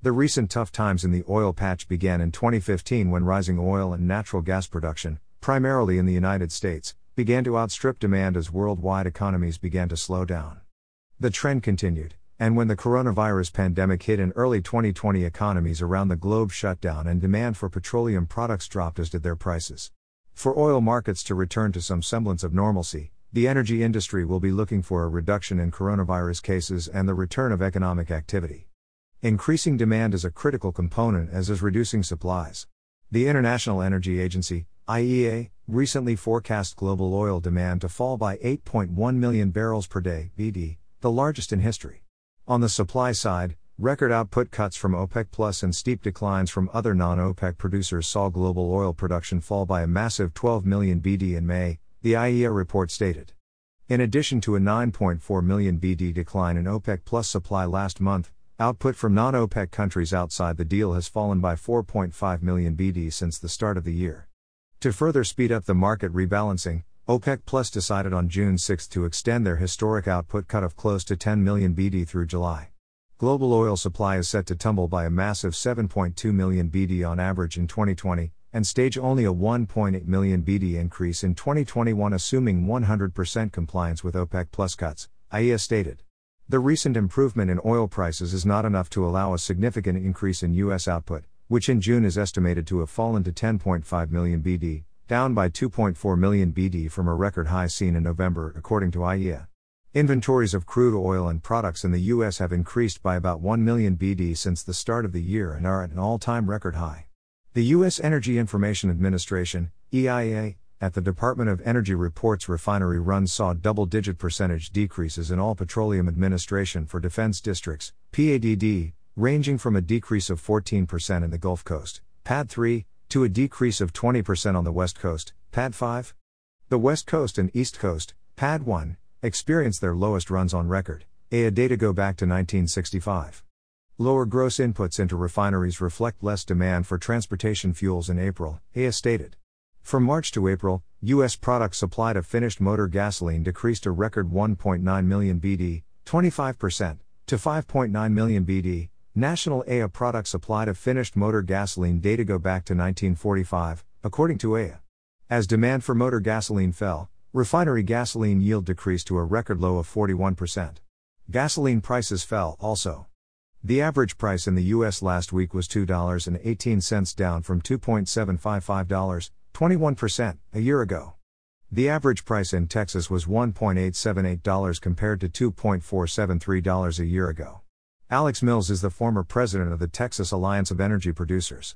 The recent tough times in the oil patch began in 2015 when rising oil and natural gas production, primarily in the United States, began to outstrip demand as worldwide economies began to slow down. The trend continued, and when the coronavirus pandemic hit in early 2020, economies around the globe shut down and demand for petroleum products dropped, as did their prices. For oil markets to return to some semblance of normalcy, the energy industry will be looking for a reduction in coronavirus cases and the return of economic activity. Increasing demand is a critical component, as is reducing supplies. The International Energy Agency, IEA, recently forecast global oil demand to fall by 8.1 million barrels per day, BD, the largest in history. On the supply side, record output cuts from OPEC Plus and steep declines from other non OPEC producers saw global oil production fall by a massive 12 million BD in May, the IEA report stated. In addition to a 9.4 million BD decline in OPEC Plus supply last month, output from non OPEC countries outside the deal has fallen by 4.5 million BD since the start of the year. To further speed up the market rebalancing, OPEC Plus decided on June 6 to extend their historic output cut of close to 10 million BD through July. Global oil supply is set to tumble by a massive 7.2 million BD on average in 2020, and stage only a 1.8 million BD increase in 2021, assuming 100% compliance with OPEC Plus cuts, IEA stated. The recent improvement in oil prices is not enough to allow a significant increase in U.S. output, which in June is estimated to have fallen to 10.5 million BD, down by 2.4 million BD from a record high seen in November, according to IEA. Inventories of crude oil and products in the U.S. have increased by about 1 million BD since the start of the year and are at an all time record high. The U.S. Energy Information Administration, EIA, at the Department of Energy reports refinery runs saw double digit percentage decreases in all Petroleum Administration for Defense Districts, PADD, ranging from a decrease of 14% in the Gulf Coast, PADD 3, to a decrease of 20% on the West Coast, PADD 5. The West Coast and East Coast, PADD 1, experienced their lowest runs on record. EIA data go back to 1965. Lower gross inputs into refineries reflect less demand for transportation fuels in April, EIA stated. From March to April, U.S. product supply to finished motor gasoline decreased a record 1.9 million BD, 25%, to 5.9 million BD, National EIA product supply to finished motor gasoline data go back to 1945, according to EIA. As demand for motor gasoline fell, refinery gasoline yield decreased to a record low of 41%. Gasoline prices fell also. The average price in the U.S. last week was $2.18 down from $2.755, 21%, a year ago. The average price in Texas was $1.878 compared to $2.473 a year ago. Alex Mills is the former president of the Texas Alliance of Energy Producers.